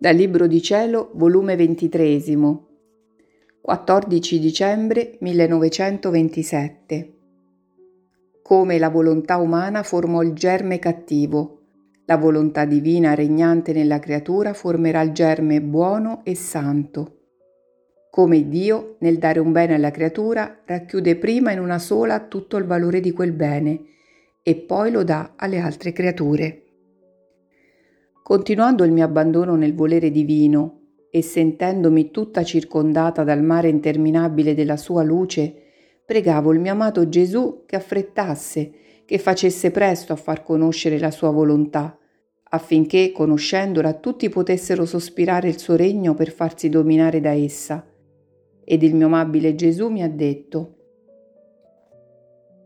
Dal Libro di Cielo, volume 23, 14 dicembre 1927. Come la volontà umana formò il germe cattivo, la volontà divina regnante nella creatura formerà il germe buono e santo. Come Dio, nel dare un bene alla creatura, racchiude prima in una sola tutto il valore di quel bene e poi lo dà alle altre creature. Continuando il mio abbandono nel volere divino e sentendomi tutta circondata dal mare interminabile della sua luce, pregavo il mio amato Gesù che affrettasse, che facesse presto a far conoscere la sua volontà, affinché, conoscendola, tutti potessero sospirare il suo regno per farsi dominare da essa. Ed il mio amabile Gesù mi ha detto,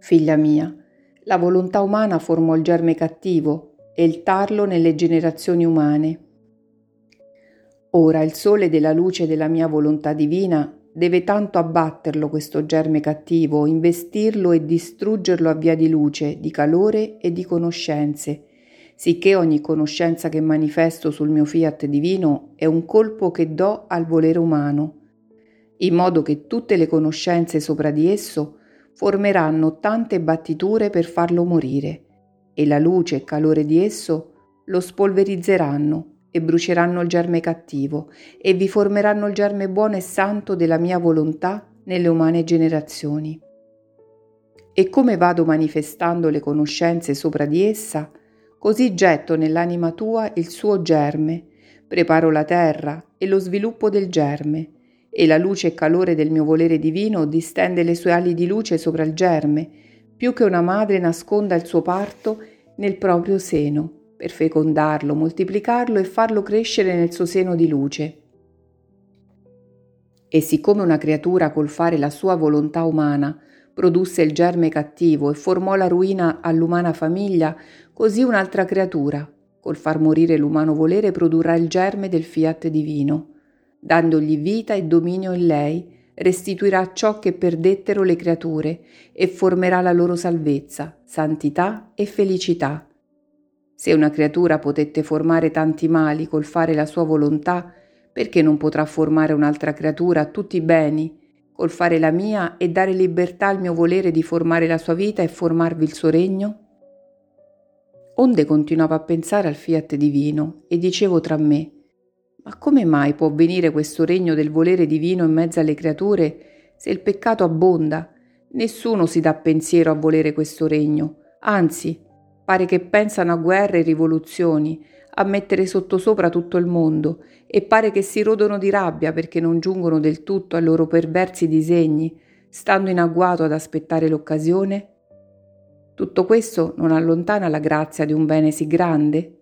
Figlia mia, la volontà umana formò il germe cattivo e il tarlo nelle generazioni umane. Ora il sole della luce della mia volontà divina deve tanto abbatterlo questo germe cattivo, investirlo e distruggerlo a via di luce, di calore e di conoscenze, sicché ogni conoscenza che manifesto sul mio fiat divino è un colpo che do al volere umano, in modo che tutte le conoscenze sopra di esso formeranno tante battiture per farlo morire e la luce e calore di esso lo spolverizzeranno e bruceranno il germe cattivo e vi formeranno il germe buono e santo della mia volontà nelle umane generazioni. E come vado manifestando le conoscenze sopra di essa, così getto nell'anima tua il suo germe, preparo la terra e lo sviluppo del germe, e la luce e calore del mio volere divino distende le sue ali di luce sopra il germe, più che una madre nasconda il suo parto nel proprio seno, per fecondarlo, moltiplicarlo e farlo crescere nel suo seno di luce. E siccome una creatura col fare la sua volontà umana produsse il germe cattivo e formò la ruina all'umana famiglia, così un'altra creatura, col far morire l'umano volere, produrrà il germe del fiat divino, dandogli vita e dominio in lei, restituirà ciò che perdettero le creature e formerà la loro salvezza, santità e felicità. Se una creatura potette formare tanti mali col fare la sua volontà, perché non potrà formare un'altra creatura tutti i beni, col fare la mia e dare libertà al mio volere di formare la sua vita e formarvi il suo regno? Onde continuavo a pensare al fiat divino e dicevo tra me, ma come mai può venire questo regno del volere divino in mezzo alle creature se il peccato abbonda? Nessuno si dà pensiero a volere questo regno, anzi, pare che pensano a guerre e rivoluzioni, a mettere sottosopra tutto il mondo, e pare che si rodono di rabbia perché non giungono del tutto ai loro perversi disegni, stando in agguato ad aspettare l'occasione? Tutto questo non allontana la grazia di un bene sì grande?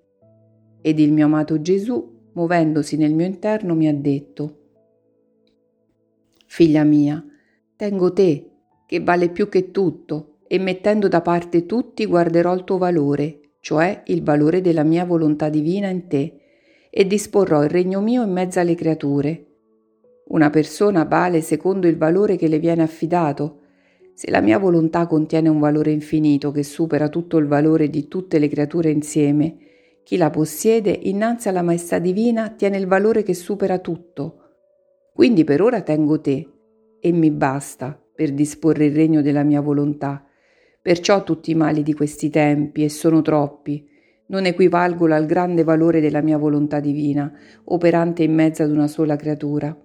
Ed il mio amato Gesù muovendosi nel mio interno, mi ha detto, Figlia mia, tengo te, che vale più che tutto, e mettendo da parte tutti guarderò il tuo valore, cioè il valore della mia volontà divina in te, e disporrò il regno mio in mezzo alle creature. Una persona vale secondo il valore che le viene affidato. Se la mia volontà contiene un valore infinito che supera tutto il valore di tutte le creature insieme, chi la possiede innanzi alla maestà divina tiene il valore che supera tutto. Quindi per ora tengo te e mi basta per disporre il regno della mia volontà. Perciò tutti i mali di questi tempi, e sono troppi, non equivalgono al grande valore della mia volontà divina, operante in mezzo ad una sola creatura.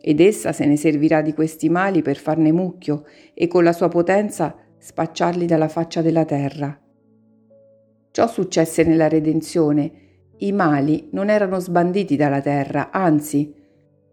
Ed essa se ne servirà di questi mali per farne mucchio e con la sua potenza spacciarli dalla faccia della terra. Ciò successe nella redenzione. I mali non erano sbanditi dalla terra, anzi,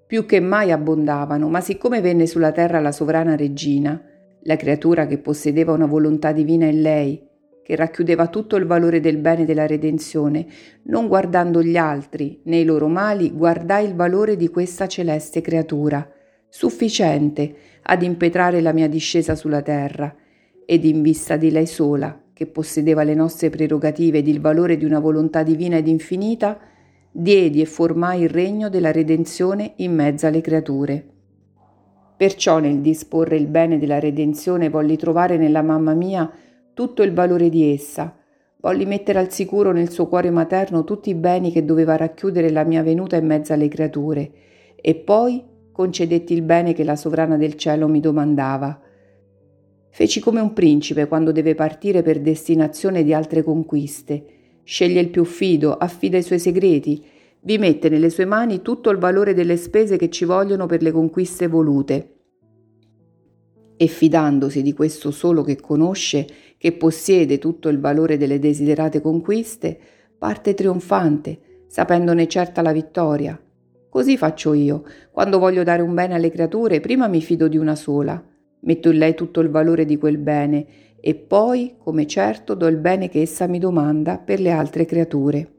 più che mai abbondavano, ma siccome venne sulla terra la sovrana regina, la creatura che possedeva una volontà divina in lei, che racchiudeva tutto il valore del bene della redenzione, non guardando gli altri né i loro mali, guardai il valore di questa celeste creatura, sufficiente ad impetrare la mia discesa sulla terra, ed in vista di lei sola che possedeva le nostre prerogative ed il valore di una volontà divina ed infinita, diedi e formai il regno della redenzione in mezzo alle creature. Perciò nel disporre il bene della redenzione volli trovare nella mamma mia tutto il valore di essa, Volli mettere al sicuro nel suo cuore materno tutti i beni che doveva racchiudere la mia venuta in mezzo alle creature, e poi concedetti il bene che la sovrana del cielo mi domandava. Feci come un principe quando deve partire per destinazione di altre conquiste. Sceglie il più fido, affida i suoi segreti, vi mette nelle sue mani tutto il valore delle spese che ci vogliono per le conquiste volute. E fidandosi di questo solo che conosce, che possiede tutto il valore delle desiderate conquiste, parte trionfante, sapendone certa la vittoria. Così faccio io. Quando voglio dare un bene alle creature, prima mi fido di una sola. Metto in lei tutto il valore di quel bene e poi, come certo, do il bene che essa mi domanda per le altre creature.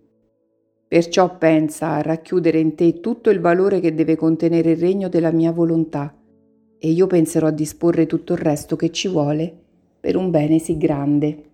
Perciò pensa a racchiudere in te tutto il valore che deve contenere il regno della mia volontà, e io penserò a disporre tutto il resto che ci vuole per un bene sì grande.